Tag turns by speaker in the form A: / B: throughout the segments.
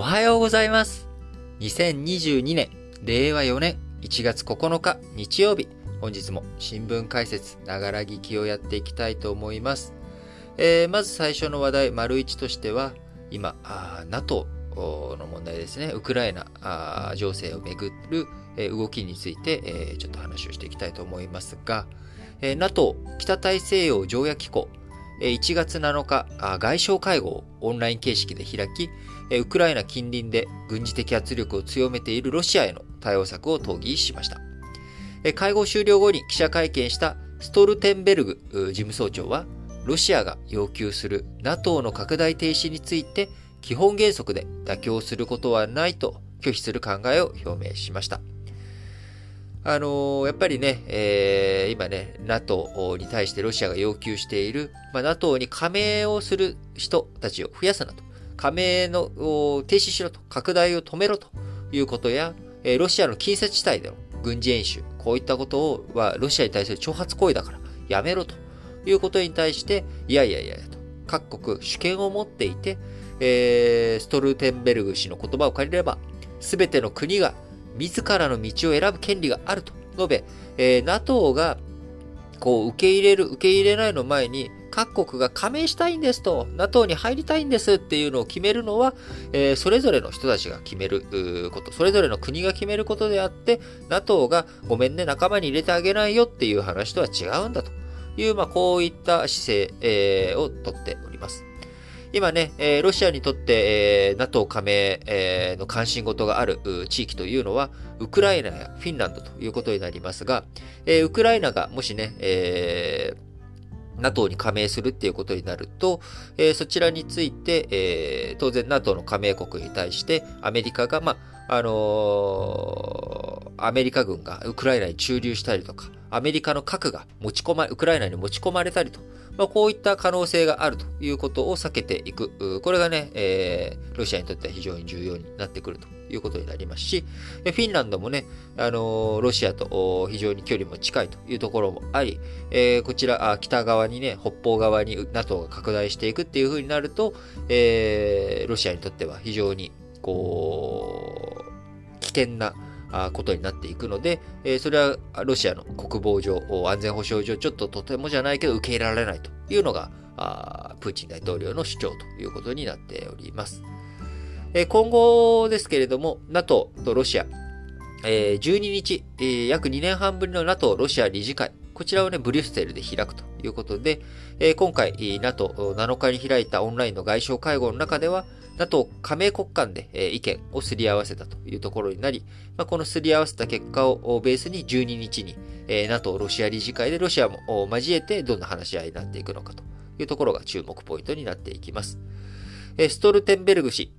A: おはようございます。2022年、令和4年1月9日日曜日、本日も新聞解説、ながら聞きをやっていきたいと思います。えー、まず最初の話題、丸1としては、今、NATO の問題ですね、ウクライナ情勢をめぐる、え動きについて、えー、ちょっと話をしていきたいと思いますが、えー、NATO 北大西洋条約機構1月7日、外相会合をオンライン形式で開き、ウクライナ近隣で軍事的圧力を強めているロシアへの対応策を討議しました。会合終了後に記者会見したストルテンベルグ事務総長は、ロシアが要求する NATO の拡大停止について基本原則で妥協することはないと拒否する考えを表明しました。あのー、やっぱりね、えー、今ね、NATO に対してロシアが要求している、まあ、NATO に加盟をする人たちを増やすなと。加盟の停止しろと。拡大を止めろということや、えー、ロシアの近接地帯での軍事演習、こういったことをはロシアに対する挑発行為だからやめろということに対して、いやいやいやと、各国主権を持っていて、えー、ストルテンベルグ氏の言葉を借りれば、すべての国が自らの道を選ぶ権利があると述べ、えー、NATO がこう受け入れる、受け入れないの前に、各国が加盟したいんですと、NATO に入りたいんですっていうのを決めるのは、えー、それぞれの人たちが決めること、それぞれの国が決めることであって、NATO がごめんね、仲間に入れてあげないよっていう話とは違うんだという、まあ、こういった姿勢、えー、をとっております。今ね、えー、ロシアにとって、えー、NATO 加盟、えー、の関心事がある地域というのは、ウクライナやフィンランドということになりますが、えー、ウクライナがもしね、えー、NATO に加盟するっていうことになると、えー、そちらについて、えー、当然 NATO の加盟国に対してアメリカが、まあ、のー、アメリカ軍がウクライナに駐留したりとか、アメリカの核が持ち込ま、ウクライナに持ち込まれたりとまあ、こういった可能性があるということを避けていく。これがね、えー、ロシアにとっては非常に重要になってくるということになりますし、フィンランドもね、あのー、ロシアと非常に距離も近いというところもあり、えー、こちら、北側にね、北方側に NATO が拡大していくっていう風になると、えー、ロシアにとっては非常に、こう、危険な、ことになっていくので、えそれはロシアの国防上、安全保障上、ちょっととてもじゃないけど受け入れられないというのが、プーチン大統領の主張ということになっております。え今後ですけれども、NATO とロシア、え12日、え約2年半ぶりの NATO ロシア理事会、こちらをね、ブリュッセルで開くということで、え今回 NATO7 日に開いたオンラインの外相会合の中では、NATO 加盟国間で、え意見をすり合わせたというところになり、まあ、このすり合わせた結果をベースに12日に、え NATO ロシア理事会でロシアも交えてどんな話し合いになっていくのかというところが注目ポイントになっていきます。ストルテンベルグ氏、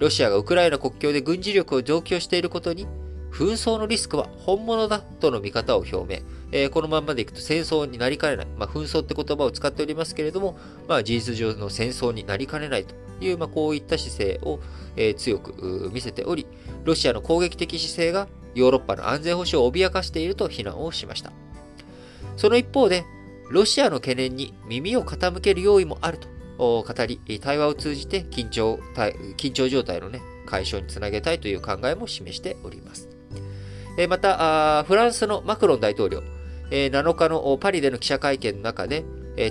A: ロシアがウクライナ国境で軍事力を増強していることに、紛争のリスクは本物だとの見方を表明。えー、このままでいくと戦争になりかねない。まあ、紛争って言葉を使っておりますけれども、まあ、事実上の戦争になりかねないという、まあ、こういった姿勢を、えー、強く見せており、ロシアの攻撃的姿勢がヨーロッパの安全保障を脅かしていると非難をしました。その一方で、ロシアの懸念に耳を傾ける用意もあると語り、対話を通じて緊張緊張状態の、ね、解消につなげたいという考えも示しております。また、フランスのマクロン大統領、7日のパリでの記者会見の中で、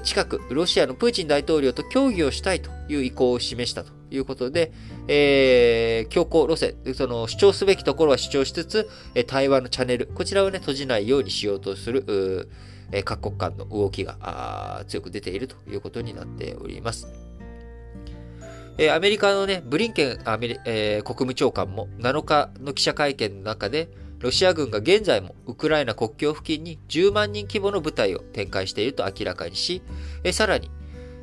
A: 近くロシアのプーチン大統領と協議をしたいという意向を示したということで、えー、強硬路線、その主張すべきところは主張しつつ、対話のチャンネル、こちらをね、閉じないようにしようとする、各国間の動きが強く出ているということになっております。アメリカのね、ブリンケン、えー、国務長官も7日の記者会見の中で、ロシア軍が現在もウクライナ国境付近に10万人規模の部隊を展開していると明らかにし、さらに、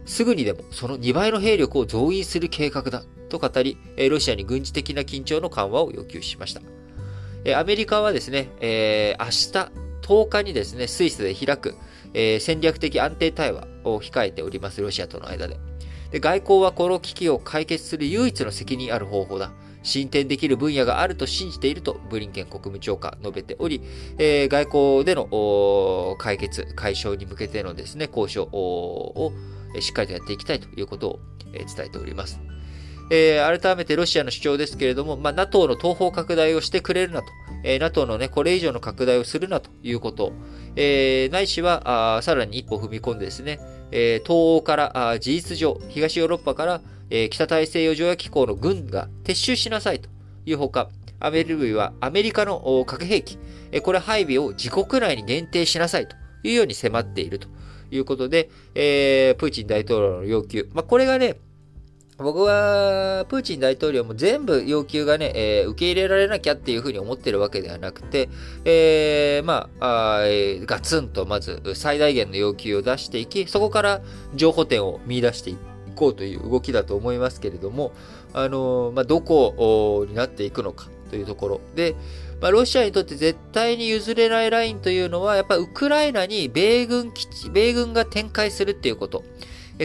A: すぐにでもその2倍の兵力を増員する計画だと語り、ロシアに軍事的な緊張の緩和を要求しました。アメリカはですね、えー、明日10日にですね、スイスで開く、えー、戦略的安定対話を控えております、ロシアとの間で。で外交はこの危機を解決する唯一の責任ある方法だ。進展できる分野があると信じているとブリンケン国務長官述べており、えー、外交での解決、解消に向けてのですね、交渉をしっかりとやっていきたいということを伝えております。えー、改めてロシアの主張ですけれども、まあ、NATO の東方拡大をしてくれるなと。えー、NATO のね、これ以上の拡大をするなということ。えー、ないしは、あさらに一歩踏み込んでですね、えー、東欧からあ事実上、東ヨーロッパから、えー、北大西洋条約機構の軍が撤収しなさいというほか、アメリカはアメリカの核兵器、えー、これ配備を自国内に限定しなさいというように迫っているということで、えー、プーチン大統領の要求。まあ、これがね、僕は、プーチン大統領も全部要求がね、えー、受け入れられなきゃっていうふうに思ってるわけではなくて、えー、まあ、あガツンとまず最大限の要求を出していき、そこから情報点を見出していってこうという動きだと思いますけれども、あの、まあ、どこになっていくのかというところで、まあ、ロシアにとって絶対に譲れないラインというのは、やっぱウクライナに米軍基地、米軍が展開するっていうこと。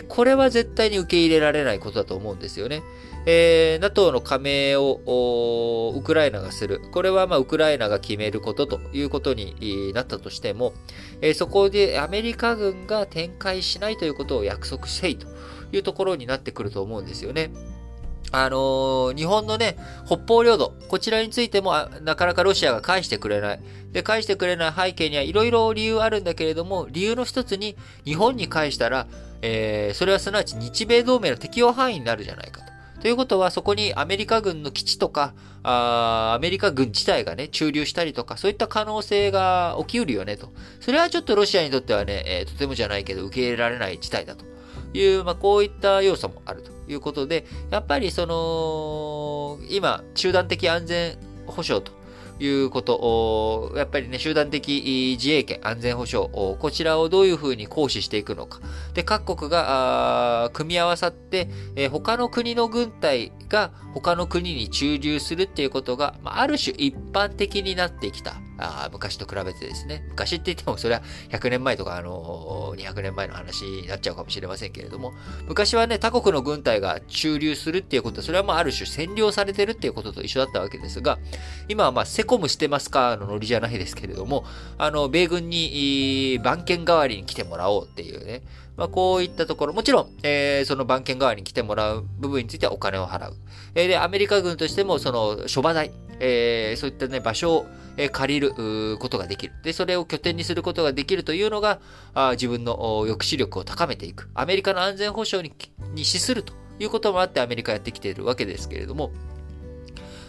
A: これは絶対に受け入れられないことだと思うんですよね。えー、NATO の加盟をウクライナがする。これはまあウクライナが決めることということになったとしても、えー、そこでアメリカ軍が展開しないということを約束せいというところになってくると思うんですよね。あのー、日本のね、北方領土、こちらについてもなかなかロシアが返してくれない。で、返してくれない背景にはいろいろ理由あるんだけれども、理由の一つに、日本に返したら、えー、それはすなわち日米同盟の適用範囲になるじゃないかと。ということは、そこにアメリカ軍の基地とか、あアメリカ軍自体がね、駐留したりとか、そういった可能性が起きうるよねと。それはちょっとロシアにとってはね、えー、とてもじゃないけど受け入れられない事態だという、まあ、こういった要素もあるということで、やっぱりその、今、集団的安全保障ということを、やっぱりね、集団的自衛権、安全保障、こちらをどういうふうに行使していくのか。で、各国が、組み合わさって、え他の国の軍隊が他の国に駐留するっていうことが、まあ、る種一般的になってきた。あ昔と比べてですね。昔って言ってもそれは100年前とかあの200年前の話になっちゃうかもしれませんけれども、昔はね、他国の軍隊が駐留するっていうこと、それはまあある種占領されてるっていうことと一緒だったわけですが、今はまあセコムしてますかのノリじゃないですけれども、あの、米軍に番犬代わりに来てもらおうっていうね、まあ、こういったところ、もちろん、えー、その番犬側に来てもらう部分についてはお金を払う。えー、で、アメリカ軍としても、その、諸場代、えー、そういったね、場所を、え借りることができる。で、それを拠点にすることができるというのが、あ自分の抑止力を高めていく。アメリカの安全保障にに資するということもあってアメリカやってきているわけですけれども、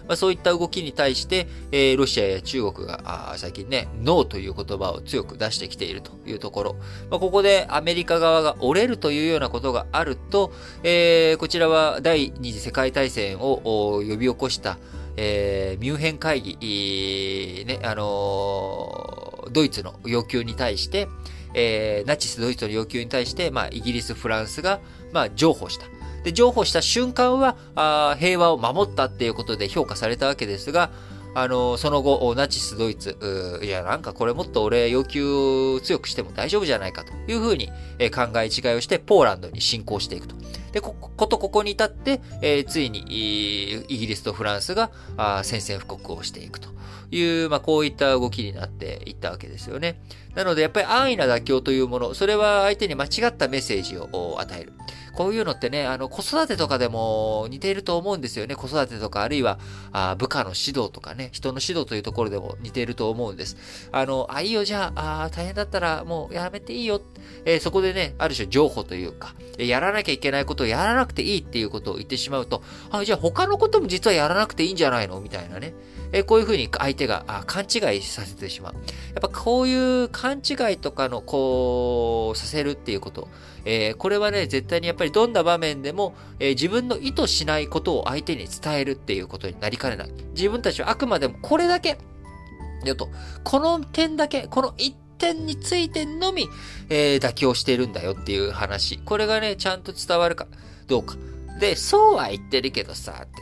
A: まあ、そういった動きに対して、えー、ロシアや中国が最近ね、ノーという言葉を強く出してきているというところ。まあ、ここでアメリカ側が折れるというようなことがあると、えー、こちらは第二次世界大戦を呼び起こした、えー、ミュンヘン会議、ね、あのー、ドイツの要求に対して、えー、ナチスドイツの要求に対して、まあ、イギリス、フランスが、まあ、譲歩した。で、譲歩した瞬間は、あ平和を守ったっていうことで評価されたわけですが、あの、その後、ナチスドイツ、いや、なんかこれもっと俺要求強くしても大丈夫じゃないかというふうに、え考え違いをしてポーランドに侵攻していくと。で、こ、ことここに至って、えー、ついにイギリスとフランスがあ宣戦布告をしていくという、まあ、こういった動きになっていったわけですよね。なので、やっぱり安易な妥協というもの、それは相手に間違ったメッセージを与える。こういうのってね、あの、子育てとかでも似ていると思うんですよね。子育てとか、あるいは、あ部下の指導とかね、人の指導というところでも似ていると思うんです。あの、あ、いいよ、じゃあ、あ大変だったらもうやめていいよ。えー、そこでね、ある種情報というか、やらなきゃいけないことをやらなくていいっていうことを言ってしまうと、あ、じゃあ他のことも実はやらなくていいんじゃないの？みたいなね。えこういうふうに相手があ勘違いさせてしまう。やっぱこういう勘違いとかの、こう、させるっていうこと。えー、これはね、絶対にやっぱりどんな場面でも、えー、自分の意図しないことを相手に伝えるっていうことになりかねない。自分たちはあくまでもこれだけ、よと、この点だけ、この一点についてのみ、えー、妥協してるんだよっていう話。これがね、ちゃんと伝わるかどうか。で、そうは言ってるけどさ、って、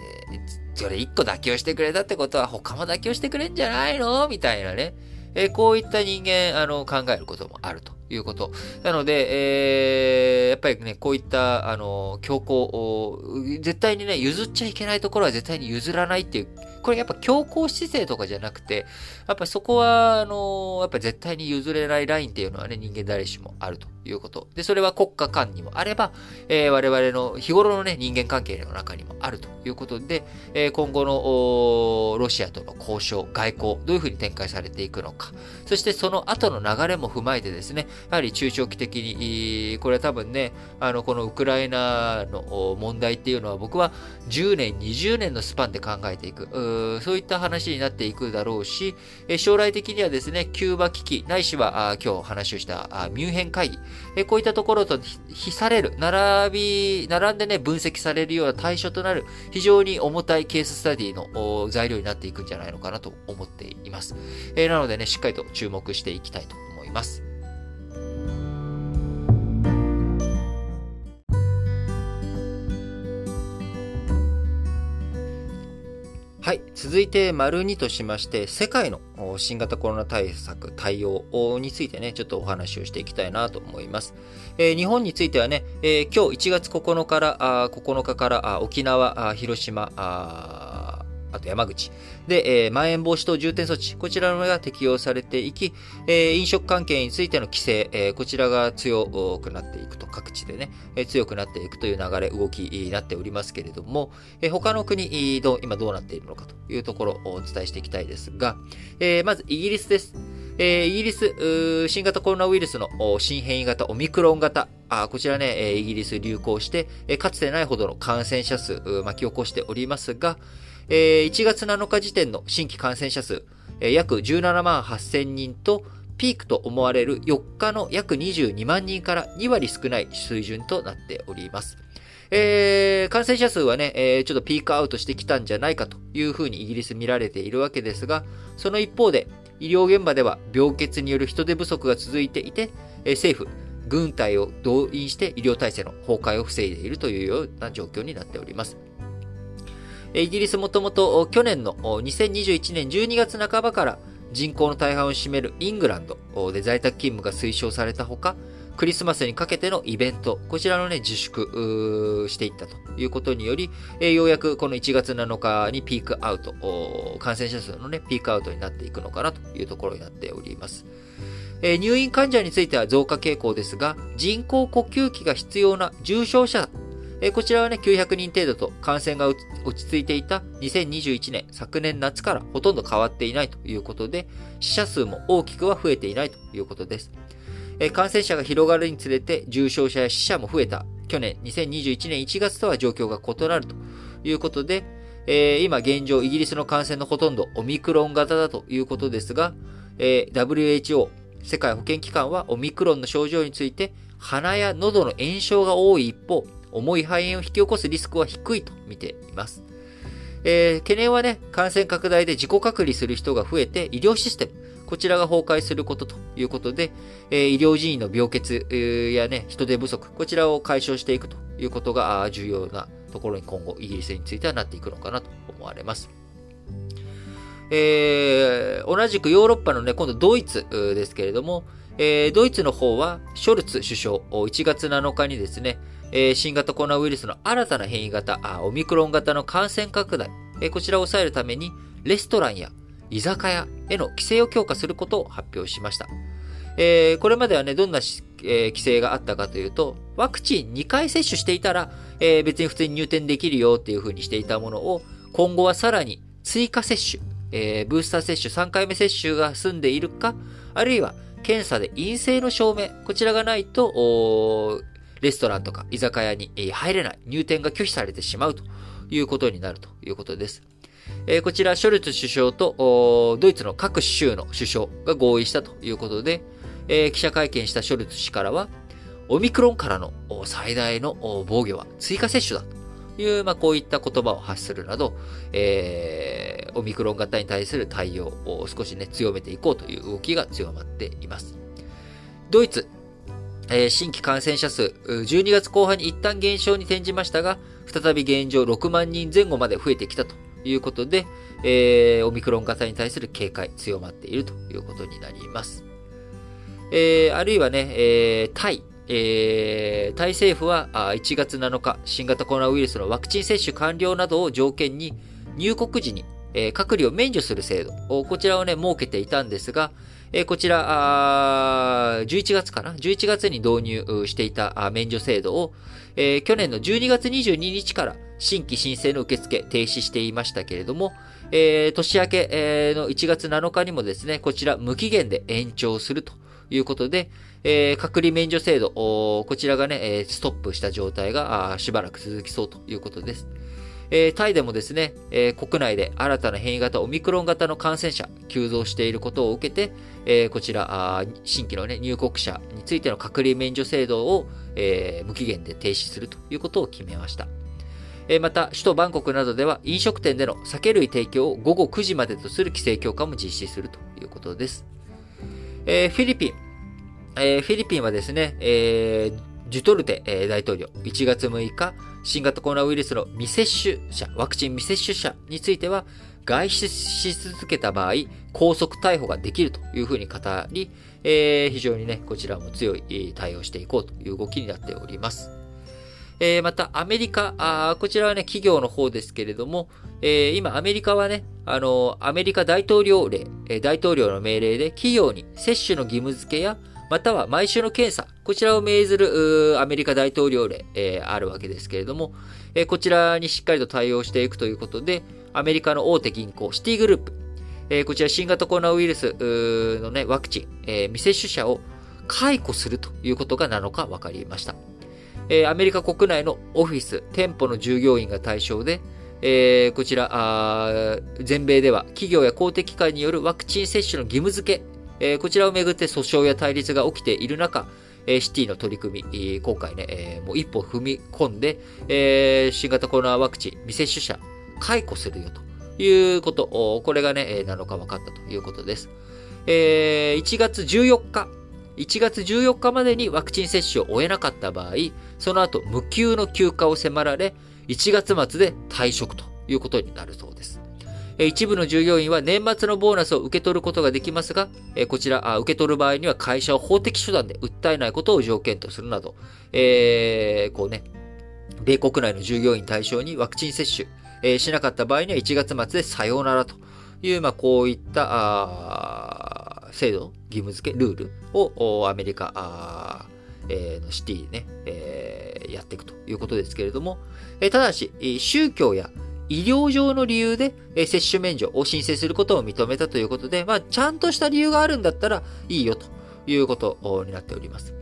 A: それ一個妥協してくれたってことは他も妥協してくれんじゃないの？みたいなね。えー、こういった人間、あの、考えることもあるということ。なので、えー、やっぱりね、こういった、あの、強行、絶対にね、譲っちゃいけないところは絶対に譲らないっていうこれやっぱ強硬姿勢とかじゃなくて、やっぱそこは、あの、やっぱ絶対に譲れないラインっていうのはね、人間誰しもあるということ。で、それは国家間にもあれば、えー、我々の日頃のね、人間関係の中にもあるということで、えー、今後のロシアとの交渉、外交、どういうふうに展開されていくのか、そしてその後の流れも踏まえてですね、やはり中長期的に、これは多分ね、あの、このウクライナの問題っていうのは僕は10年、20年のスパンで考えていく。そういった話になっていくだろうし、将来的にはですね、キューバ危機、ないしは今日話をしたミュンヘン会議、こういったところと比される、並び、並んでね、分析されるような対象となる、非常に重たいケーススタディの材料になっていくんじゃないのかなと思っています。なのでね、しっかりと注目していきたいと思います。はい。続いて、丸2としまして、世界の新型コロナ対策、対応についてね、ちょっとお話をしていきたいなと思います。えー、日本についてはね、えー、今日1月9日から、あ9日からあ沖縄、あ広島、ああと山口。で、えー、まん延防止等重点措置、こちらのが適用されていき、えー、飲食関係についての規制、えー、こちらが強くなっていくと、各地でね、えー、強くなっていくという流れ、動きになっておりますけれども、えー、他の国、ど今どうなっているのかというところをお伝えしていきたいですが、えー、まずイギリスです。えー、イギリス、新型コロナウイルスの新変異型オミクロン型、あこちらね、イギリス流行して、かつてないほどの感染者数巻き起こしておりますが、え1月7日時点の新規感染者数、え約17万8000人と、ピークと思われる4日の約22万人から2割少ない水準となっております。えー、感染者数はね、えー、ちょっとピークアウトしてきたんじゃないかというふうにイギリス見られているわけですが、その一方で、医療現場では病欠による人手不足が続いていて、えー、政府、軍隊を動員して医療体制の崩壊を防いでいるというような状況になっております。イギリスもともと去年の2021年12月半ばから人口の大半を占めるイングランドで在宅勤務が推奨されたほか、クリスマスにかけてのイベント、こちらのね、自粛していったということにより、ようやくこの1月7日にピークアウト、感染者数のね、ピークアウトになっていくのかなというところになっております。入院患者については増加傾向ですが、人工呼吸器が必要な重症者えこちらはね、900人程度と感染が落ち着いていた2021年、昨年夏からほとんど変わっていないということで、死者数も大きくは増えていないということです。え感染者が広がるにつれて重症者や死者も増えた去年2021年1月とは状況が異なるということで、えー、今現状イギリスの感染のほとんどオミクロン型だということですが、えー、WHO 世界保健機関はオミクロンの症状について鼻や喉の炎症が多い一方、重い肺炎を引き起こすリスクは低いと見ています。えー、懸念はね、感染拡大で自己隔離する人が増えて、医療システム、こちらが崩壊することということで、えー、医療人員の病欠、えー、やね、人手不足、こちらを解消していくということが重要なところに今後、イギリスについてはなっていくのかなと思われます。えー、同じくヨーロッパのね、今度ドイツですけれども、えー、ドイツの方は、ショルツ首相、1月7日にですね、えー、新型コロナウイルスの新たな変異型、オミクロン型の感染拡大、えー、こちらを抑えるために、レストランや居酒屋への規制を強化することを発表しました。えー、これまではね、どんな、えー、規制があったかというと、ワクチン2回接種していたら、えー、別に普通に入店できるよっていう風にしていたものを、今後はさらに追加接種、えー、ブースター接種3回目接種が済んでいるか、あるいは検査で陰性の証明、こちらがないと、レストランとか居酒屋に入れない、入店が拒否されてしまうということになるということです。えこちら、ショルツ首相とドイツの各州の首相が合意したということで、え記者会見したショルツ氏からは、オミクロンからの最大の防御は追加接種だという、まあ、こういった言葉を発するなど、えー、オミクロン型に対する対応を少しね、強めていこうという動きが強まっています。ドイツ、えー、新規感染者数、12月後半に一旦減少に転じましたが、再び現状6万人前後まで増えてきたということで、えー、オミクロン型に対する警戒強まっているということになります。えー、あるいはね、えー、タイ、えー、タイ政府は1月7日、新型コロナウイルスのワクチン接種完了などを条件に、入国時に、えー、隔離を免除する制度、こちらをね、設けていたんですが、えー、こちら、11月かな ?11 月に導入していた免除制度を、えー、去年の12月22日から新規申請の受付停止していましたけれども、えー、年明け、の1月7日にもですね、こちら無期限で延長するということで、えー、隔離免除制度、こちらがね、ストップした状態がしばらく続きそうということです。えー、タイでもですね、えー、国内で新たな変異型オミクロン型の感染者急増していることを受けて、えー、こちら、新規の、ね、入国者についての隔離免除制度を、え無期限で停止するということを決めました。えまた、首都バンコクなどでは飲食店での酒類提供を午後9時までとする規制強化も実施するということです。えフィリピン、えフィリピンはですね、えジュトルテ、え大統領、1月6日、新型コロナウイルスの未接種者、ワクチン未接種者については、外出し続けた場合、拘束逮捕ができるというふうに語り、えー、非常にね、こちらも強い対応していこうという動きになっております。えー、また、アメリカあ、こちらはね、企業の方ですけれども、えー、今、アメリカはね、あの、アメリカ大統領令、え大統領の命令で企業に接種の義務付けやまたは毎週の検査、こちらを命ずるアメリカ大統領令、えー、あるわけですけれども、えー、こちらにしっかりと対応していくということで、アメリカの大手銀行、シティグループ、えー、こちら新型コロナウイルスのね、ワクチン、えー、未接種者を解雇するということが7日分かりました。えー、アメリカ国内のオフィス、店舗の従業員が対象で、えー、こちら全米では企業や公的機関によるワクチン接種の義務付けえー、こちらをめぐって訴訟や対立が起きている中、え、シティの取り組み、今回ね、え、もう一歩踏み込んで、え、新型コロナワクチン未接種者解雇するよということ、これがね、7日分かったということです。え、1月14日、1月14日までにワクチン接種を終えなかった場合、その後無給の休暇を迫られ、1月末で退職ということになるそうです。一部の従業員は年末のボーナスを受け取ることができますが、こちら、受け取る場合には会社を法的手段で訴えないことを条件とするなど、えー、こうね、米国内の従業員対象にワクチン接種、しなかった場合には1月末でさようならという、まあ、こういった、制度、義務付け、ルールをアメリカ、えー、のシティね、えー、やっていくということですけれども、えー、ただし、宗教や医療上の理由で、え接種免除を申請することを認めたということで、まあ、ちゃんとした理由があるんだったらいいよということになっております。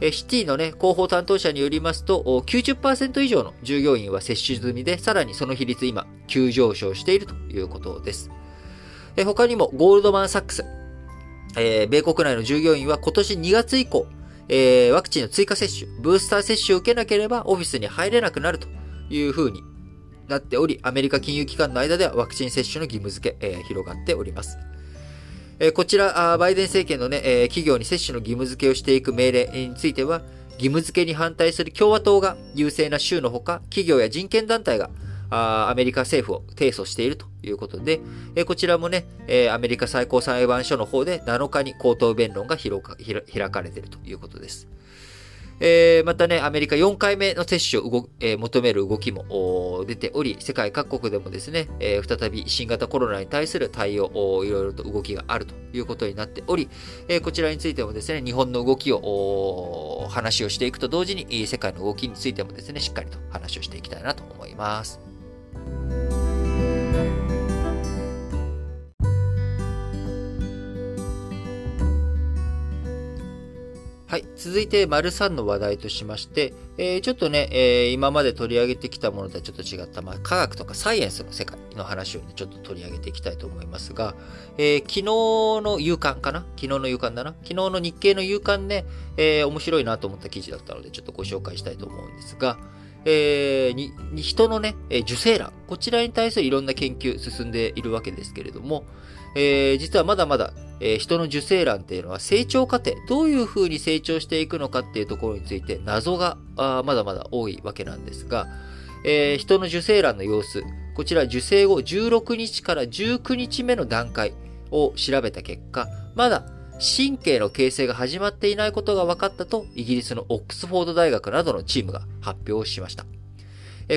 A: えシティのね、広報担当者によりますと、90%以上の従業員は接種済みで、さらにその比率今、急上昇しているということです。え他にも、ゴールドマンサックス、えー、米国内の従業員は今年2月以降、えー、ワクチンの追加接種、ブースター接種を受けなければオフィスに入れなくなるというふうになっており、アメリカ金融機関の間ではワクチン接種の義務付け、えー、広がっております。えー、こちら、バイデン政権のね、えー、企業に接種の義務付けをしていく命令については、義務付けに反対する共和党が優勢な州のほか、企業や人権団体がアメリカ政府を提訴しているということで、えこちらもね、えアメリカ最高裁判所の方で7日に口頭弁論が開かれているということです。えー、またね、アメリカ4回目の接種を、えー、求める動きも出ており、世界各国でもですね、えー、再び新型コロナに対する対応、いろいろと動きがあるということになっており、えこちらについてもですね、日本の動きを、話をしていくと同時に、世界の動きについてもですね、しっかりと話をしていきたいなと思います。はい。続いて、丸3の話題としまして、えー、ちょっとね、えー、今まで取り上げてきたものとはちょっと違った、まあ、科学とかサイエンスの世界の話をね、ちょっと取り上げていきたいと思いますが、えー、昨日の夕刊かな？昨日の夕刊だな？昨日の日経の夕刊ね、え面白いなと思った記事だったので、ちょっとご紹介したいと思うんですが、えに人のね、受精卵、こちらに対するいろんな研究進んでいるわけですけれども、えー、実はまだまだ、えー、人の受精卵っていうのは成長過程、どういう風に成長していくのかっていうところについて謎があまだまだ多いわけなんですが、えー、人の受精卵の様子、こちら受精後16日から19日目の段階を調べた結果、まだ神経の形成が始まっていないことが分かったと、イギリスのオックスフォード大学などのチームが発表しました。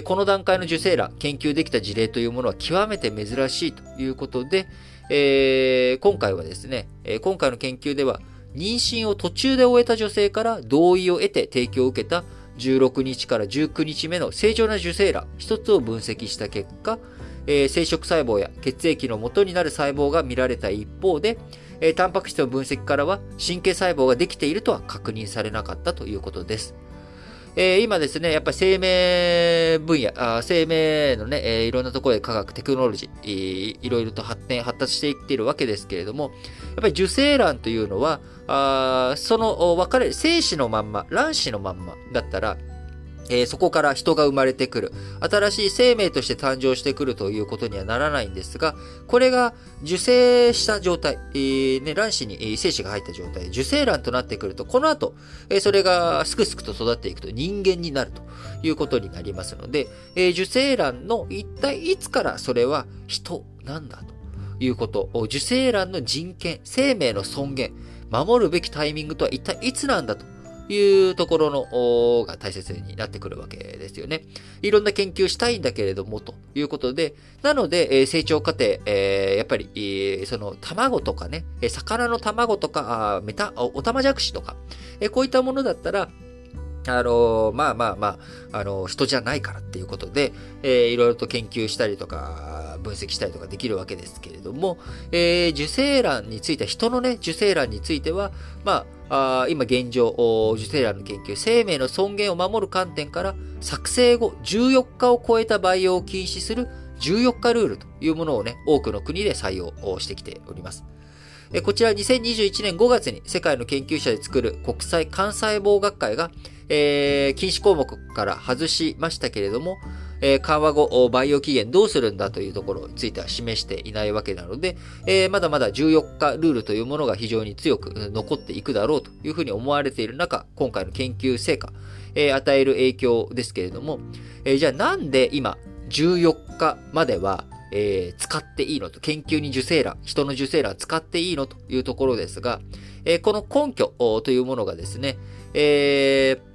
A: この段階の受精卵、研究できた事例というものは極めて珍しいということで、えー、今回はですね、今回の研究では、妊娠を途中で終えた女性から同意を得て提供を受けた16日から19日目の正常な受精卵一つを分析した結果、えー、生殖細胞や血液の元になる細胞が見られた一方で、えー、タンパク質の分析からは神経細胞ができているとは確認されなかったということです。えー、今ですね、やっぱり生命分野、あ生命のね、えー、いろんなところで科学、テクノロジー、いろいろと発展、発達していっているわけですけれども、やっぱり受精卵というのは、あその分かれ、精子のまんま、卵子のまんまだったら、えー、そこから人が生まれてくる。新しい生命として誕生してくるということにはならないんですが、これが受精した状態、えー、ね、卵子に精子が入った状態受精卵となってくると、この後、えー、それがすくすくと育っていくと人間になるということになりますので、え受精卵の一体いつからそれは人なんだということ、受精卵の人権、生命の尊厳、守るべきタイミングとは一体いつなんだというところの、が大切になってくるわけですよね。いろんな研究したいんだけれども、ということで、なので、え成長過程、えやっぱり、えその、卵とかね、魚の卵とか、あメタ、おたまじゃくしとか、えこういったものだったら、あのまあまあまあ、あの人じゃないからっていうことで、えー、いろいろと研究したりとか、分析したりとかできるわけですけれども、えー、受精卵については、人のね、受精卵については、まあ、今現状、受精卵の研究、生命の尊厳を守る観点から、作成後14日を超えた培養を禁止する14日ルールというものをね、多くの国で採用してきております。こちら2021年5月に世界の研究者で作る国際幹細胞学会が、えー、禁止項目から外しましたけれども、えー、緩和後、培養期限どうするんだというところについては示していないわけなので、えー、まだまだ14日ルールというものが非常に強く残っていくだろうというふうに思われている中、今回の研究成果、えー、与える影響ですけれども、えー、じゃあなんで今、14日までは、えー、使っていいのと、研究に受精卵、人の受精卵使っていいのというところですが、えー、この根拠というものがですね、えー、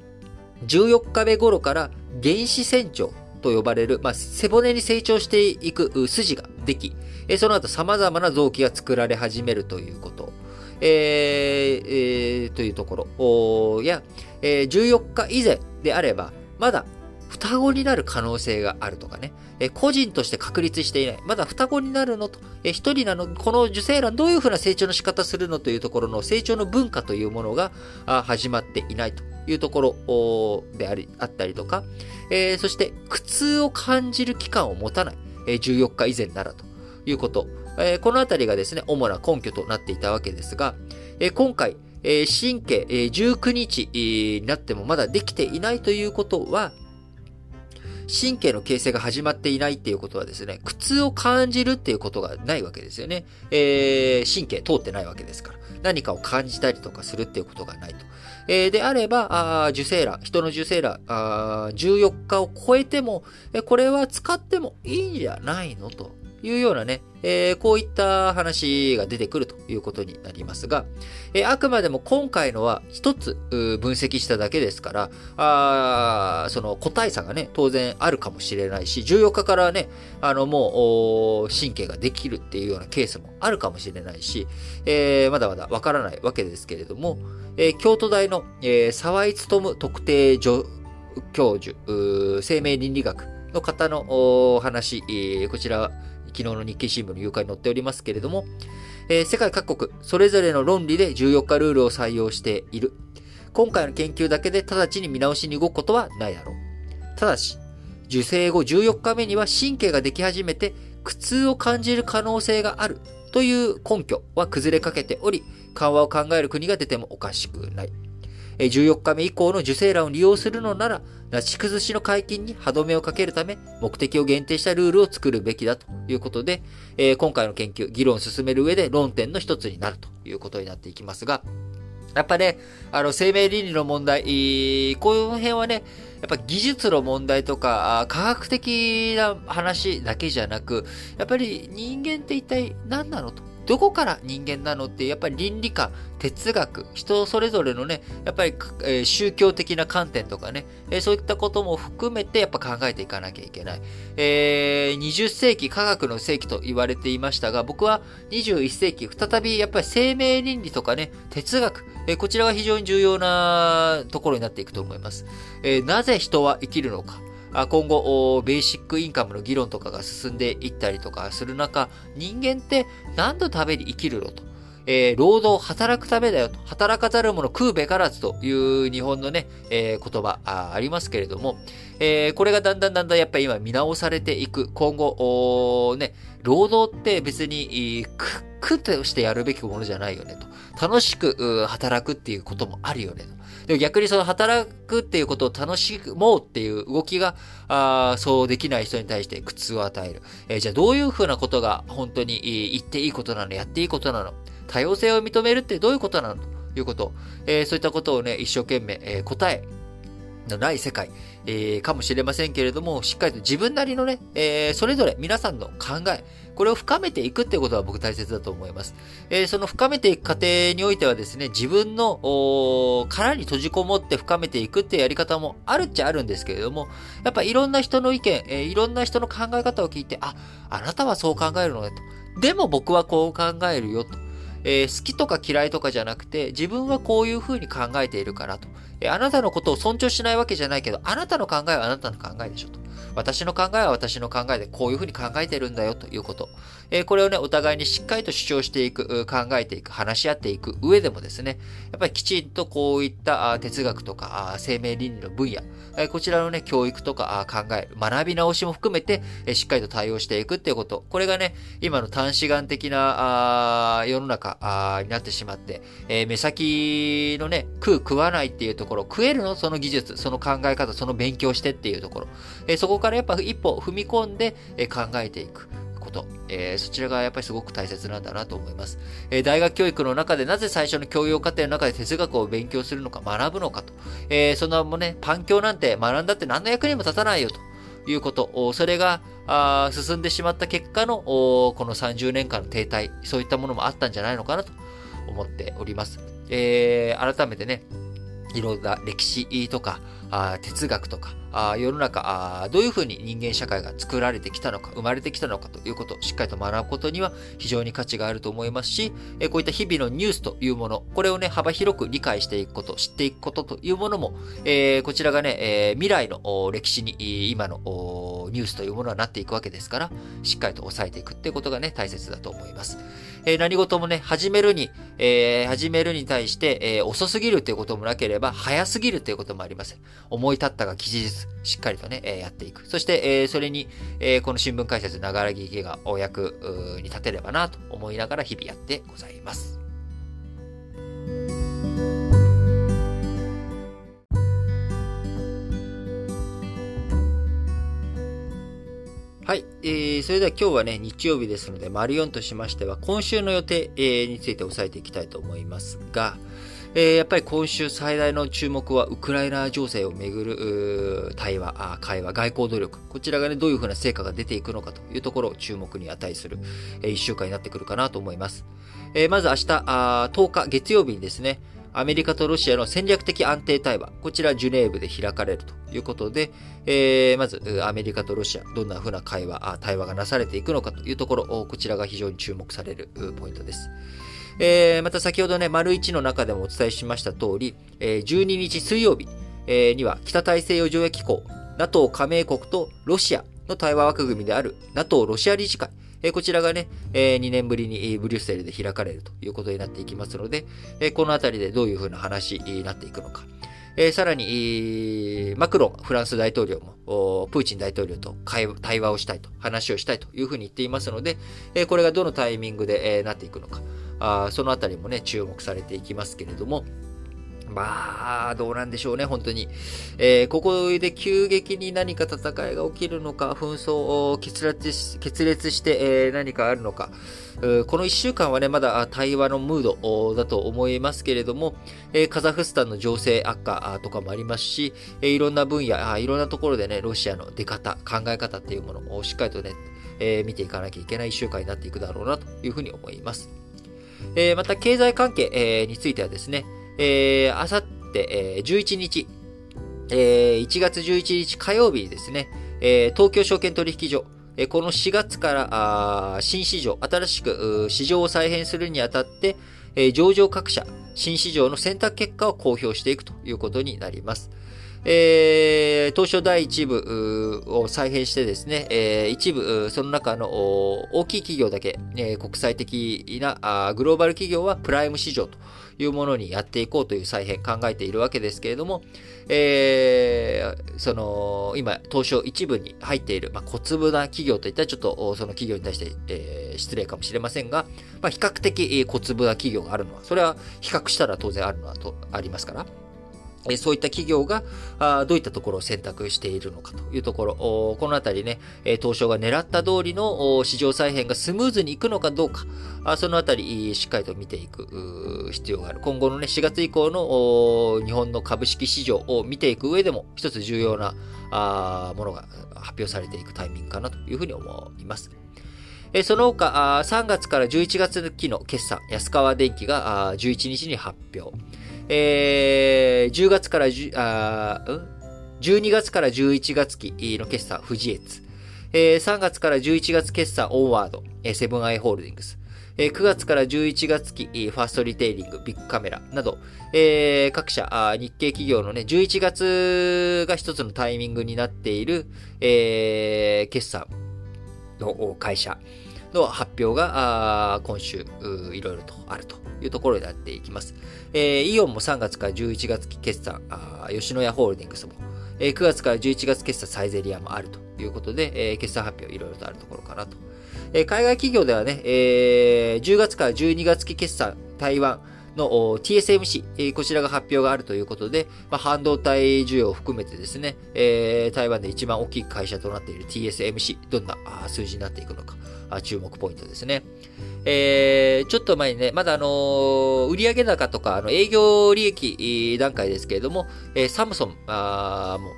A: 14日目頃から原子線長と呼ばれる、まあ、背骨に成長していく筋ができ、えその後様々な臓器が作られ始めるということ。えーえー、というところ。や、えー、14日以前であれば、まだ双子になる可能性があるとかね、え個人として確立していない。まだ双子になるのと、え一人なの、この受精卵どういうふうな成長の仕方するのというところの成長の文化というものが始まっていないと。いうところであり、あったりとか、えー、そして苦痛を感じる期間を持たない、えー、14日以前ならということ、えー、このあたりがですね、主な根拠となっていたわけですが、えー、今回、えー、神経、えー、19日になってもまだできていないということは、神経の形成が始まっていないっていうことはですね、苦痛を感じるっていうことがないわけですよね。えー、神経通ってないわけですから。何かを感じたりとかするっていうことがないと。えー、であれば、あ受精卵、人の受精卵あ、14日を超えても、えこれは使ってもいいんじゃないのと。いうようなね、えー、こういった話が出てくるということになりますが、えー、あくまでも今回のは一つ分析しただけですから、あその個体差がね、当然あるかもしれないし、14日からね、あのもう神経ができるっていうようなケースもあるかもしれないし、えー、まだまだわからないわけですけれども、え京都大の、え沢井務特定教授、生命倫理学の方のお話、こちら昨日の日経新聞の誘拐に載っておりますけれども、えー、世界各国、それぞれの論理で14日ルールを採用している。今回の研究だけで直ちに見直しに動くことはないだろう。ただし、受精後14日目には神経ができ始めて苦痛を感じる可能性があるという根拠は崩れかけており、緩和を考える国が出てもおかしくない。14日目以降の受精卵を利用するのなら、なし崩しの解禁に歯止めをかけるため、目的を限定したルールを作るべきだということで、えー、今回の研究、議論を進める上で論点の一つになるということになっていきますが、やっぱね、あの、生命倫理の問題、この辺はね、やっぱ技術の問題とか、科学的な話だけじゃなく、やっぱり人間って一体何なのと。どこから人間なのってやっぱり倫理観、哲学、人それぞれのね、やっぱり、えー、宗教的な観点とかね、えー、そういったことも含めてやっぱ考えていかなきゃいけない。えー、20世紀科学の世紀と言われていましたが、僕は21世紀、再びやっぱり生命倫理とかね、哲学、え、こちらが非常に重要なところになっていくと思います。え、なぜ人は生きるのか。今後、ベーシックインカムの議論とかが進んでいったりとかする中、人間って何のために生きるのと。えー、労働、働くためだよと。働かざる者食うべからずという日本のね、えー、言葉あありますけれども、えー、これがだんだんだんだんやっぱり今見直されていく。今後、ね、労働って別に、苦としてやるべきものじゃないよねと。楽しく働くっていうこともあるよねと。でも逆にその働くっていうことを楽しもうっていう動きが、あそうできない人に対して苦痛を与える。えー、じゃあどういうふうなことが本当に言っていいことなの、やっていいことなの、多様性を認めるってどういうことなの？ということ。えー、そういったことをね、一生懸命、えー、答えのない世界、えー、かもしれませんけれども、しっかりと自分なりのね、えー、それぞれ皆さんの考え、これを深めていくっていうことは僕大切だと思います。えー、その深めていく過程においてはですね、自分の殻に閉じこもって深めていくっていうやり方もあるっちゃあるんですけれども、やっぱいろんな人の意見、えー、いろんな人の考え方を聞いて、あ、あなたはそう考えるのねと。でも僕はこう考えるよと。えー、好きとか嫌いとかじゃなくて、自分はこういうふうに考えているからと。え、あなたのことを尊重しないわけじゃないけど、あなたの考えはあなたの考えでしょと。私の考えは私の考えでこういうふうに考えてるんだよということ。え、これをね、お互いにしっかりと主張していく、考えていく、話し合っていく上でもですね、やっぱりきちんとこういった哲学とか生命倫理の分野、え、こちらのね、教育とか考える、学び直しも含めて、え、しっかりと対応していくっていうこと。これがね、今の短視眼的なあ世の中になってしまって、え、目先のね、食う食わないっていうところ、食えるの？その技術、その考え方、その勉強してっていうところ。え、そこからやっぱ一歩踏み込んで、え考えていく。こと、えー、そちらがやっぱりすごく大切なんだなと思います。えー、大学教育の中でなぜ最初の教養課程の中で哲学を勉強するのか、学ぶのかと。えー、そんなもね、パン教なんて学んだって何の役にも立たないよということ。それが、あ進んでしまった結果の、この30年間の停滞、そういったものもあったんじゃないのかなと思っております。え、改めてね、いろんな歴史とか、あ哲学とか、あ世の中あ、どういうふうに人間社会が作られてきたのか、生まれてきたのかということをしっかりと学ぶことには非常に価値があると思いますし、えこういった日々のニュースというもの、これをね、幅広く理解していくこと、知っていくことというものも、えー、こちらがね、えー、未来の歴史に今のニュースというものはなっていくわけですから、しっかりと抑えていくってことがね、大切だと思います。えー、何事もね、始めるに、えー、始めるに対して、えー、遅すぎるということもなければ、早すぎるということもありません。思い立ったが吉日、しっかりとね、えー、やっていく。そして、えー、それに、えー、この新聞解説、ながら聞きがお役に立てればなと思いながら日々やってございます。はい。えー、それでは今日はね、日曜日ですので、丸4としましては、今週の予定、えー、について押さえていきたいと思いますが、え、やっぱり今週最大の注目は、ウクライナ情勢をめぐる対話、会話、外交努力。こちらがね、どういうふうな成果が出ていくのかというところを注目に値する、えー、1週間になってくるかなと思います。え、まず明日あ、10日月曜日にですね、アメリカとロシアの戦略的安定対話、こちらジュネーブで開かれるということで、えー、まず、アメリカとロシア、どんな風な会話、対話がなされていくのかというところ、こちらが非常に注目されるポイントです。えー、また先ほどね、丸1の中でもお伝えしました通り、えー、12日水曜日、えー、には北大西洋条約機構、NATO 加盟国とロシアの対話枠組みである NATO ロシア理事会、えこちらがね、え2年ぶりにブリュッセルで開かれるということになっていきますので、えこのあたりでどういうふうな話になっていくのか。えさらに、マクロン、フランス大統領も、プーチン大統領と対話をしたいと、話をしたいというふうに言っていますので、えこれがどのタイミングで、えなっていくのか。あそのあたりもね、注目されていきますけれども、まあ、どうなんでしょうね、本当に。えー、ここで急激に何か戦いが起きるのか、紛争を決裂し決裂して、えー、何かあるのか。この1週間はね、まだ対話のムードだと思いますけれども、カザフスタンの情勢悪化とかもありますし、いろんな分野、いろんなところでね、ロシアの出方、考え方っていうものをしっかりとね、見ていかなきゃいけない1週間になっていくだろうなというふうに思います。えー、また、経済関係、えー、についてはですね、えー、あさって、えー、11日、えー、1月11日火曜日にですね、えー、東京証券取引所、えー、この4月からあ新市場、新しく市場を再編するにあたって、えー、上場各社、新市場の選択結果を公表していくということになります。えー、東証第一部を再編してですね、えー、一部、その中の大きい企業だけ、えー、国際的なあグローバル企業はプライム市場というものにやっていこうという再編考えているわけですけれども、えー、その、今、東証一部に入っている、まあ、小粒な企業といったらちょっとその企業に対して、えー、失礼かもしれませんが、まあ、比較的小粒な企業があるのは、それは比較したら当然あるのはとありますから、そういった企業がどういったところを選択しているのかというところ、このあたりね、東証が狙った通りの市場再編がスムーズにいくのかどうか、そのあたりしっかりと見ていく必要がある。今後のね、4月以降の日本の株式市場を見ていく上でも一つ重要なものが発表されていくタイミングかなというふうに思います。その他、3月から11月期の決算、安川電機が11日に発表。えー、10月から10、あうん ?12 月から11月期の決算、富士越。えー、3月から11月決算、オンワード、セブンアイ・ホールディングス。えー、9月から11月期、ファーストリテイリング、ビッグカメラなど、各社、日系企業のね、11月が一つのタイミングになっている、決算の会社。の発表が、今週、いろいろとあるというところになっていきます。えー、イオンも3月から11月期決算、あ吉野家ホールディングスも、えー、9月から11月決算サイゼリアもあるということで、えー、決算発表いろいろとあるところかなと。えー、海外企業ではね、えー、10月から12月期決算、台湾、の TSMC、こちらが発表があるということで、まあ、半導体需要を含めてですね、えー、台湾で一番大きい会社となっている TSMC、どんな数字になっていくのか、注目ポイントですね。えー、ちょっと前にね、まだあのー、売上高とか、あの、営業利益段階ですけれども、えー、サムソン、あも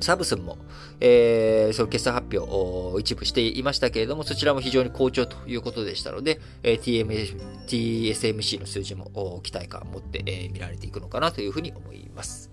A: サムスンも、えー、その決算発表を一部していましたけれども、そちらも非常に好調ということでしたので、えー、TMS TSMC の数字も期待感を持って、えー、見られていくのかなというふうに思います。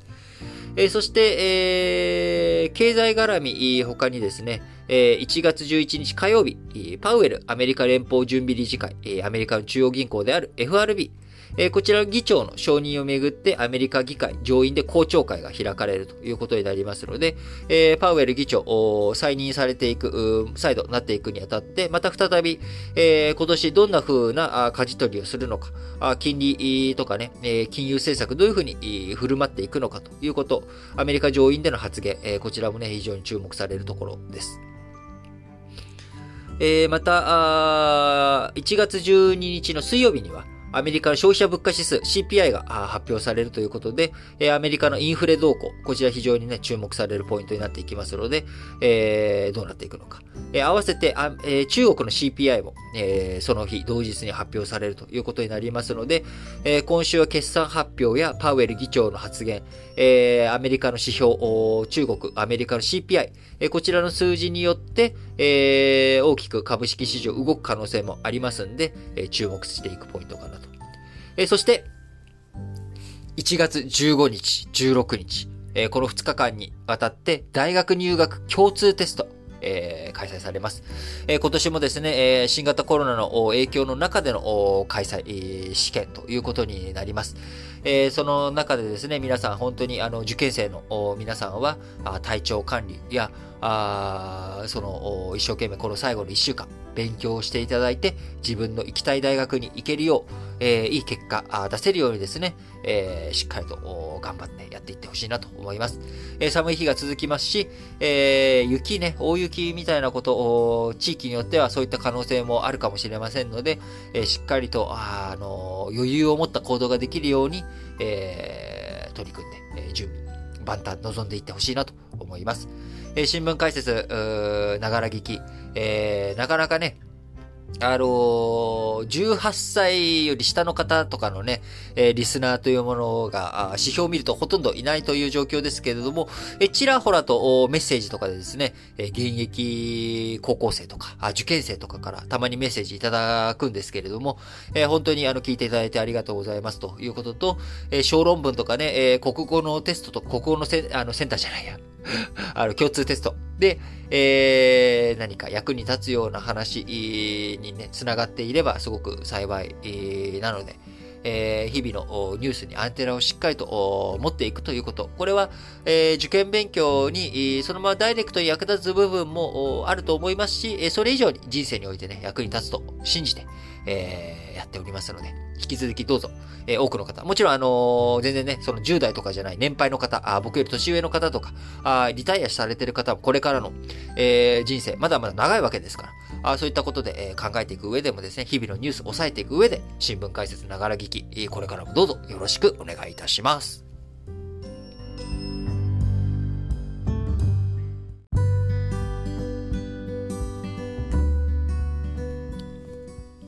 A: えー、そして、えー、経済絡み、他にですね、えー、1月11日火曜日、パウエル、アメリカ連邦準備理事会、アメリカの中央銀行である FRB、えこちら議長の承認をめぐってアメリカ議会上院で公聴会が開かれるということになりますので、えパウエル議長を、再任されていく、再度なっていくにあたって、また再び、え今年どんな風な舵取りをするのか、金利とかね、金融政策どういうふうに振る舞っていくのかということ、アメリカ上院での発言、えこちらもね、非常に注目されるところです。えまた、1月12日の水曜日には、アメリカの消費者物価指数 CPI が発表されるということで、アメリカのインフレ動向、こちら非常にね、注目されるポイントになっていきますので、えー、どうなっていくのか。え合わせてあ、え、中国の CPI も、えー、その日同日に発表されるということになりますので、えー、今週は決算発表やパウエル議長の発言、えー、アメリカの指標、中国、アメリカの CPI、えー、こちらの数字によって、えー、大きく株式市場動く可能性もありますんで、えー、注目していくポイントかなと。えー、そして、1月15日、16日、えー、この2日間にわたって大学入学共通テスト、えー、開催されます。えー、今年もですね、えー、新型コロナの影響の中での開催、試験ということになります。えー、その中でですね、皆さん本当にあの受験生の皆さんは体調管理やあその一生懸命この最後の1週間勉強していただいて自分の行きたい大学に行けるよう、えー、いい結果出せるようにですね、えー、しっかりと頑張ってやっていってほしいなと思います。えー、寒い日が続きますし、え雪ね、大雪みたいなこと、地域によってはそういった可能性もあるかもしれませんので、えしっかりと、あの余裕を持った行動ができるように、え取り組んで、え準備、万端望んでいってほしいなと思います。え新聞解説、ながら聞き、えー、なかなかね、あのー、18歳より下の方とかのね、えー、リスナーというものが、指標を見るとほとんどいないという状況ですけれども、えちらほらとメッセージとかでですね、え現役高校生とかあ、受験生とかからたまにメッセージいただくんですけれども、え本当にあの聞いていただいてありがとうございますということと、え小論文とかね、え国語のテストと国語のセあのセンターじゃないや、あの、共通テスト。で、えー、何か役に立つような話にね、つながっていればすごく幸いなので、えー、日々のニュースにアンテナをしっかりと持っていくということ。これは、えー、受験勉強にそのままダイレクトに役立つ部分もあると思いますし、それ以上に人生においてね、役に立つと信じて、えー、やっておりますので、引き続きどうぞ、えー、多くの方、もちろんあのー、全然ね、その10代とかじゃない年配の方、あ僕より年上の方とか、あリタイアされてる方はこれからの、えー、人生、まだまだ長いわけですから、あそういったことで、えー、考えていく上でもですね、日々のニュースを抑えていく上で、新聞解説ながら聞き、これからもどうぞよろしくお願いいたします。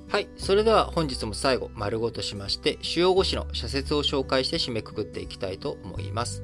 A: はい。それでは本日も最後、丸ごとしまして、主要語詞の社説を紹介して締めくくっていきたいと思います。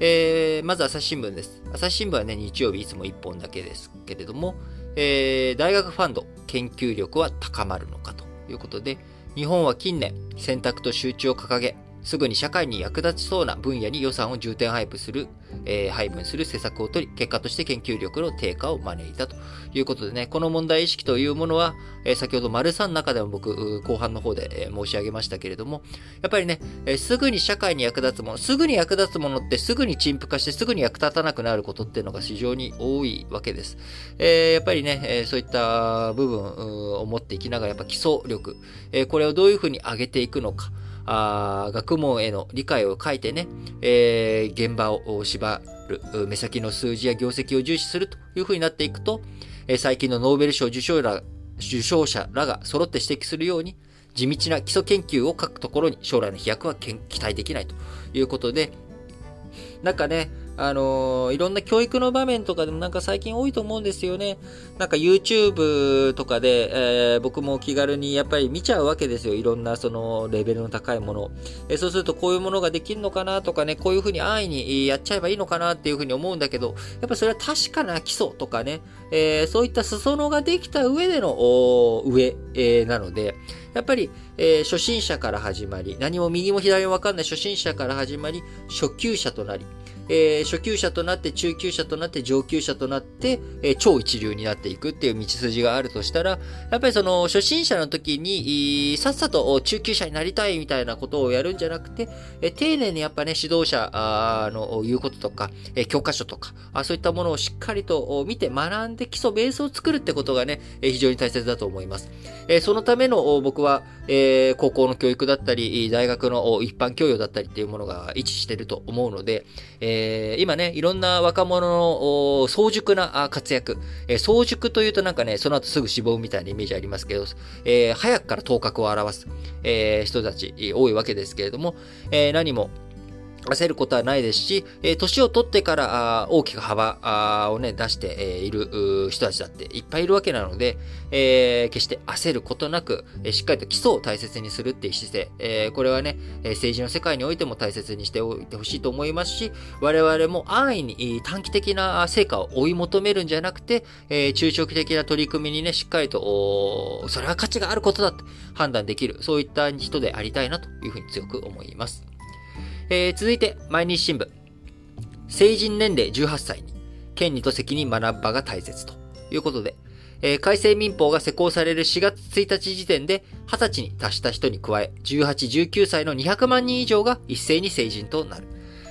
A: えー、まず朝日新聞です。朝日新聞はね、日曜日いつも1本だけですけれども、えー、大学ファンド、研究力は高まるのかということで、日本は近年、選択と集中を掲げ、すぐに社会に役立ちそうな分野に予算を重点配布する、えー、配分する施策を取り、結果として研究力の低下を招いたということでね、この問題意識というものは、えー、先ほど丸3の中でも僕、後半の方で、えー、申し上げましたけれども、やっぱりね、えすぐに社会に役立つもの、すぐに役立つものってすぐに陳腐化してすぐに役立たなくなることっていうのが非常に多いわけです。えやっぱりね、えそういった部分を持っていきながら、やっぱ基礎力、えこれをどういうふうに上げていくのか、あ学問への理解を書いてね、えー、現場を縛る、目先の数字や業績を重視するというふうになっていくと、えー、最近のノーベル賞受賞ら受賞者らが揃って指摘するように、地道な基礎研究を書くところに将来の飛躍は期待できないということで、なんかね、あのー、いろんな教育の場面とかでもなんか最近多いと思うんですよね。なんか YouTube とかで、えー、僕も気軽にやっぱり見ちゃうわけですよ。いろんなそのレベルの高いもの。えー、そうするとこういうものができるのかなとかね、こういうふうに安易にやっちゃえばいいのかなっていうふうに思うんだけど、やっぱそれは確かな基礎とかね、えそういった裾野ができた上での上、えなので、やっぱり、え初心者から始まり、何も右も左もわかんない初心者から始まり、初級者となり、えー、初級者となって、中級者となって、上級者となって、えー、超一流になっていくっていう道筋があるとしたら、やっぱりその、初心者の時に、さっさと中級者になりたいみたいなことをやるんじゃなくて、え、丁寧にやっぱね、指導者の言うこととか、え、教科書とかあ、そういったものをしっかりと見て学んで基礎ベースを作るってことがね、え、非常に大切だと思います。え、そのための僕は、え、高校の教育だったり、大学の一般教養だったりっていうものが一致してると思うので、ええー、今ね、いろんな若者の早熟な活躍、えー、早熟というとなんかね、その後すぐ死亡みたいなイメージありますけど、えー、早くから頭角を現す、え、人たち多いわけですけれども、え、何も、焦ることはないですし、えー、年を取ってから大きく幅をね、出して、いる人たちだっていっぱいいるわけなので、え、決して焦ることなく、しっかりと基礎を大切にするっていう姿勢、え、これはね、政治の世界においても大切にしておいてほしいと思いますし、我々も安易に短期的な成果を追い求めるんじゃなくて、え、中長期的な取り組みにね、しっかりと、それは価値があることだって判断できる、そういった人でありたいなというふうに強く思います。えー、続いて、毎日新聞。成人年齢18歳に、権利と責任学ぶ場が大切ということで、えー、改正民法が施行される4月1日時点で、20歳に達した人に加え、18、19歳の200万人以上が一斉に成人となる。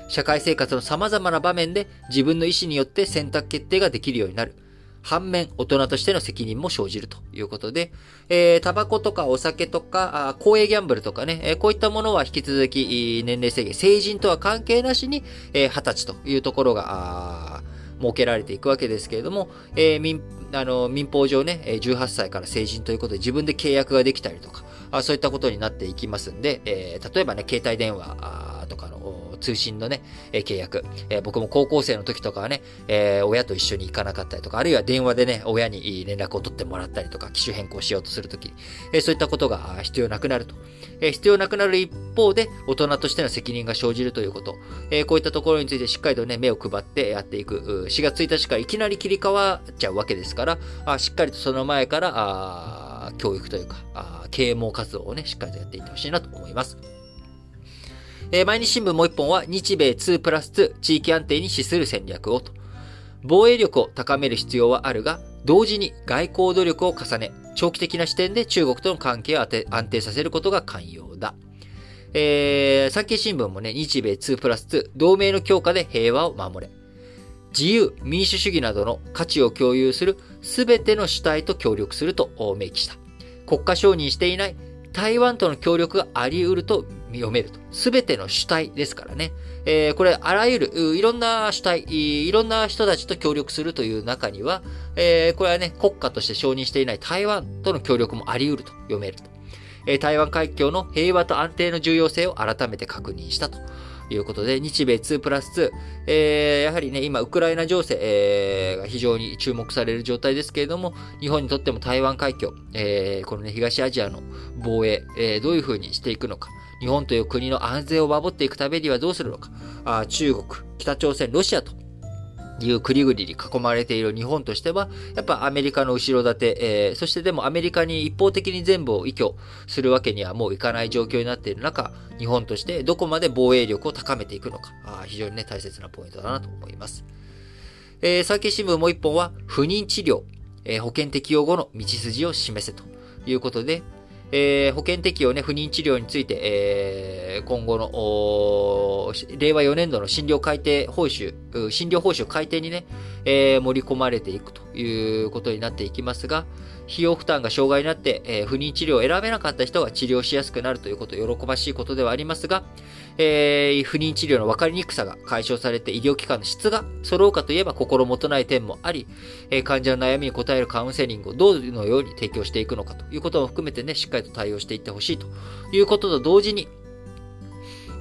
A: 社会生活の様々な場面で自分の意思によって選択決定ができるようになる。反面、大人としての責任も生じるということで、えー、タバコとかお酒とか、公営ギャンブルとかね、えー、こういったものは引き続き、年齢制限、成人とは関係なしに、えー、20歳というところが、設けられていくわけですけれども、えー、民、あの、民法上ね、18歳から成人ということで自分で契約ができたりとか、そういったことになっていきますんで、えー、例えばね、携帯電話とかの通信のね、契約、え僕も高校生の時とかはね、え親と一緒に行かなかったりとか、あるいは電話でね、親に連絡を取ってもらったりとか、機種変更しようとするとき、えそういったことが必要なくなると。え必要なくなる一方で、大人としての責任が生じるということ。えこういったところについてしっかりとね、目を配ってやっていく。4月1日からいきなり切り替わっちゃうわけですから、あしっかりとその前から、あ教育というか、啓蒙活動をね、しっかりとやっていってほしいなと思います。えー、毎日新聞もう一本は、日米2プラス2地域安定に資する戦略をと。防衛力を高める必要はあるが、同時に外交努力を重ね、長期的な視点で中国との関係を安定させることが寛容だ。えー、産経新聞もね、日米2プラス2、同盟の強化で平和を守れ。自由、民主主義などの価値を共有するすべての主体と協力すると明記した。国家承認していない台湾との協力があり得ると読めると。すべての主体ですからね。えー、これ、あらゆる、いろんな主体、いろんな人たちと協力するという中には、えー、これはね、国家として承認していない台湾との協力もあり得ると読めると。えー、台湾海峡の平和と安定の重要性を改めて確認したと。ということで、日米2プラス2、えー、やはりね、今、ウクライナ情勢、えー、が非常に注目される状態ですけれども、日本にとっても台湾海峡、えー、このね、東アジアの防衛、えー、どういうふうにしていくのか、日本という国の安全を守っていくためにはどうするのか、あ中国、北朝鮮、ロシアという国々に囲まれている日本としては、やっぱアメリカの後ろ盾、えー、そしてでもアメリカに一方的に全部を依拠するわけにはもういかない状況になっている中、日本としてどこまで防衛力を高めていくのか、あ非常にね、大切なポイントだなと思います。えー、産経新聞もう一本は、不妊治療、えー、保険適用後の道筋を示せということで、えー、保険適用ね、不妊治療について、えー、今後の、令和4年度の診療改定報酬、診療報酬改定にね、えー、盛り込まれていくということになっていきますが、費用負担が障害になって、え、不妊治療を選べなかった人が治療しやすくなるということ、喜ばしいことではありますが、えー、不妊治療の分かりにくさが解消されて医療機関の質が揃うかといえば心もとない点もあり、えー、患者の悩みに応えるカウンセリングをどのように提供していくのかということも含めてね、しっかりと対応していってほしいということと同時に、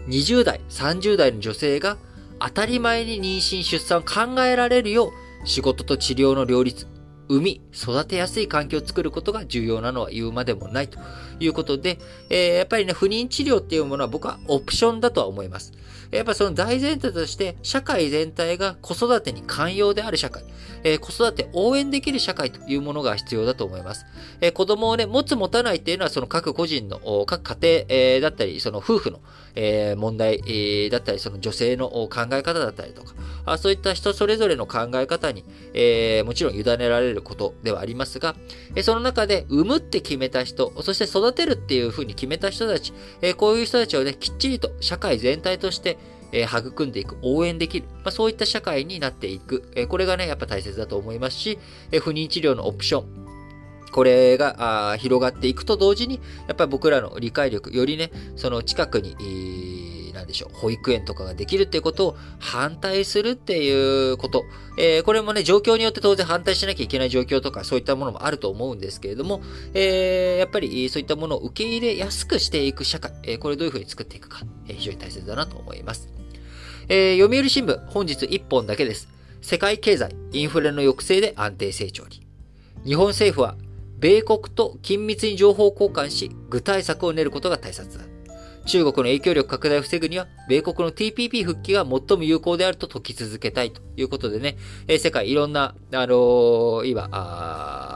A: 20代、30代の女性が当たり前に妊娠、出産を考えられるよう、仕事と治療の両立、産み、育てやすい環境を作ることが重要なのは言うまでもないということで、えー、やっぱりね、不妊治療っていうものは僕はオプションだとは思います。やっぱその大前提として、社会全体が子育てに寛容である社会、えー、子育て応援できる社会というものが必要だと思います。えー、子供をね、持つ持たないっていうのはその各個人の、各家庭、えー、だったり、その夫婦の、え問題、えー、だったり、その女性の考え方だったりとか、あそういった人それぞれの考え方に、えー、もちろん委ねられることではありますが、えその中で産むって決めた人、そして育てるっていうふうに決めた人たち、えこういう人たちをね、きっちりと社会全体として、えー、育んでいく、応援できる、まあ、そういった社会になっていく、えー、これがね、やっぱ大切だと思いますし、えー、不妊治療のオプション、これが広がっていくと同時に、やっぱり僕らの理解力、よりね、その近くに、えー、なんでしょう、保育園とかができるっていうことを反対するっていうこと。えー、これもね、状況によって当然反対しなきゃいけない状況とか、そういったものもあると思うんですけれども、えー、やっぱりそういったものを受け入れやすくしていく社会、えー、これどういうふうに作っていくか、え、非常に大切だなと思います。えー、読売新聞、本日1本だけです。世界経済、インフレの抑制で安定成長に。日本政府は、米国と緊密に情報交換し、具体策を練ることが大切だ。中国の影響力拡大を防ぐには、米国の TPP 復帰が最も有効であると解き続けたいということでね、え、世界いろんな、あのー、今、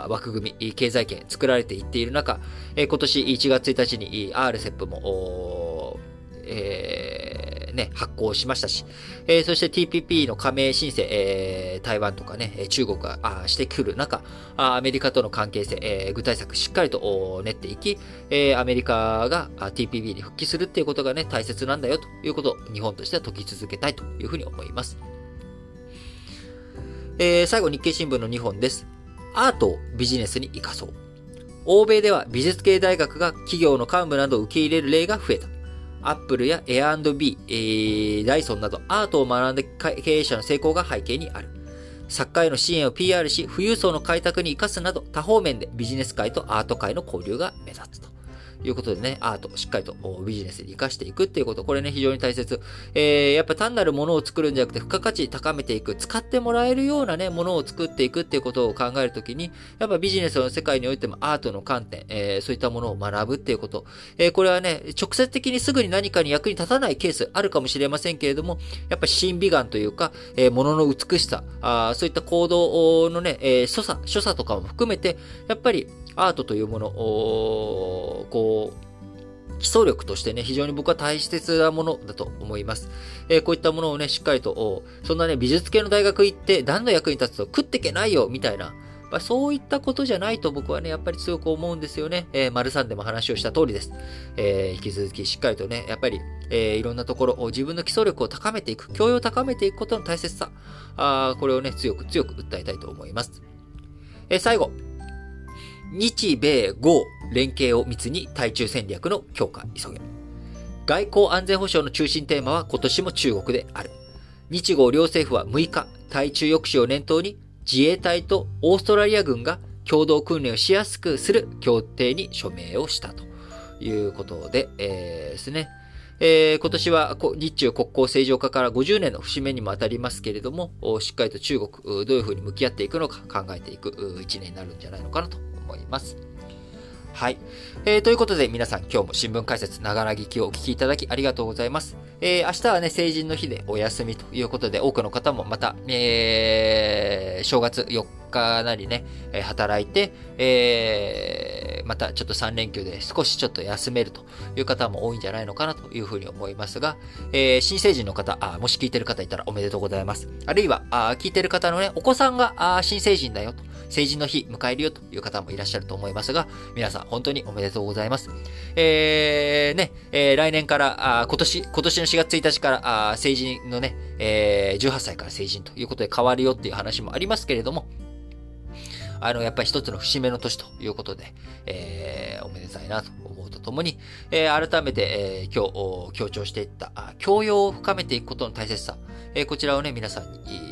A: 枠組み、経済圏作られていっている中、え、今年1月1日に RCEP も、えーね、発行しましたし、えー、そして TPP の加盟申請、えー、台湾とかね、中国があしてくる中あ、アメリカとの関係性、えー、具体策しっかりと練っていき、えー、アメリカが TPP に復帰するっていうことがね、大切なんだよということを日本としては解き続けたいというふうに思います。えー、最後日経新聞の2本です。アートをビジネスに活かそう。欧米では美術系大学が企業の幹部などを受け入れる例が増えた。アップルや A&B、えー、ダイソンなどアートを学んで経営者の成功が背景にある。作家への支援を PR し、富裕層の開拓に生かすなど、多方面でビジネス界とアート界の交流が目立つということでね、アート、しっかりとビジネスに活かしていくっていうこと、これね、非常に大切。えー、やっぱ単なるものを作るんじゃなくて、付加価値高めていく、使ってもらえるようなね、ものを作っていくっていうことを考えるときに、やっぱビジネスの世界においてもアートの観点、えー、そういったものを学ぶっていうこと。えー、これはね、直接的にすぐに何かに役に立たないケースあるかもしれませんけれども、やっぱ審美眼というか、えー、ものの美しさ、あそういった行動のね、えー、所作、所作とかも含めて、やっぱりアートというものを、こう、基礎力としてね、非常に僕は大切なものだと思います。えー、こういったものをね、しっかりと、そんなね、美術系の大学行って何の役に立つと食ってけないよ、みたいな、まあ、そういったことじゃないと僕はね、やっぱり強く思うんですよね。えー、丸三でも話をした通りです。えー、引き続きしっかりとね、やっぱり、えー、いろんなところを、自分の基礎力を高めていく、教養を高めていくことの大切さ、あこれをね、強く強く訴えたいと思います。えー、最後、日米豪連携を密に対中戦略の強化急げ。外交安全保障の中心テーマは今年も中国である。日豪両政府は6日、対中抑止を念頭に自衛隊とオーストラリア軍が共同訓練をしやすくする協定に署名をしたということで、えー、ですね。えー、今年は日中国交正常化から50年の節目にも当たりますけれども、しっかりと中国、どういうふうに向き合っていくのか考えていく1年になるんじゃないのかなと思います。はい。えー、ということで皆さん今日も新聞解説ながら聞きをお聞きいただきありがとうございます。えー、明日はね、成人の日でお休みということで多くの方もまた、えー、正月4日なりね、働いて、えー、またちょっと3連休で少しちょっと休めるという方も多いんじゃないのかなというふうに思いますが、えー、新成人の方あ、もし聞いてる方いたらおめでとうございます。あるいは、あ聞いてる方のね、お子さんがあ新成人だよと。成人の日迎えるよという方もいらっしゃると思いますが、皆さん本当におめでとうございます。えー、ね、えー、来年から、あ今年、今年の4月1日から、あ成人のね、えー、18歳から成人ということで変わるよっていう話もありますけれども、あの、やっぱり一つの節目の年ということで、えー、おめでたいなと思うとともに、えー、改めて、えー、今日、強調していった、教養を深めていくことの大切さ、えー、こちらをね、皆さんに、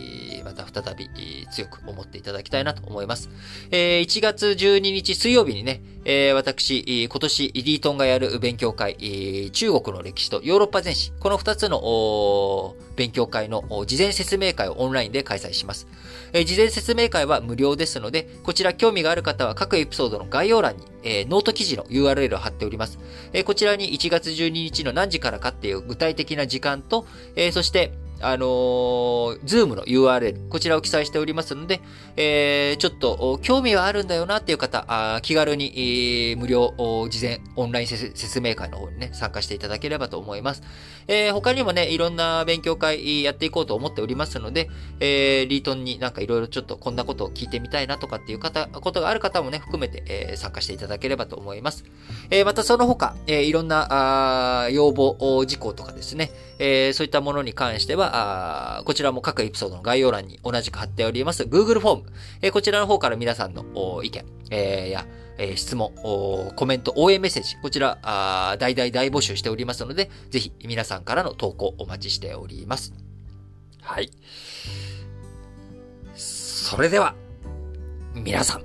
A: た再び強く思っていただきたいなと思います。えー、1月12日水曜日にね、えー、私、今年イリートンがやる勉強会、中国の歴史とヨーロッパ全史、この2つの勉強会の事前説明会をオンラインで開催します。えー、事前説明会は無料ですので、こちら興味がある方は各エピソードの概要欄に、えー、ノート記事の URL を貼っております。えー、こちらに1月12日の何時からかっていう具体的な時間と、えー、そして、あのー、ズームの URL、こちらを記載しておりますので、えー、ちょっと興味はあるんだよなっていう方、あ気軽に、えー、無料、事前オンライン説明会の方にね、参加していただければと思います。えー、他にもね、いろんな勉強会やっていこうと思っておりますので、えー、リートンになんかいろいろちょっとこんなことを聞いてみたいなとかっていう方、ことがある方もね、含めて、えー、参加していただければと思います。えー、またその他、えー、いろんな、あ要望事項とかですね、えー、そういったものに関しては、こちらも各エピソードの概要欄に同じく貼っております Google フォーム、えー、こちらの方から皆さんの意見、えー、や、え、質問、コメント、応援メッセージ、こちら、あ大々大募集しておりますので、ぜひ皆さんからの投稿お待ちしております。はい。それでは、皆さん、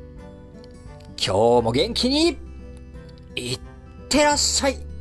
A: 今日も元気に、いってらっしゃい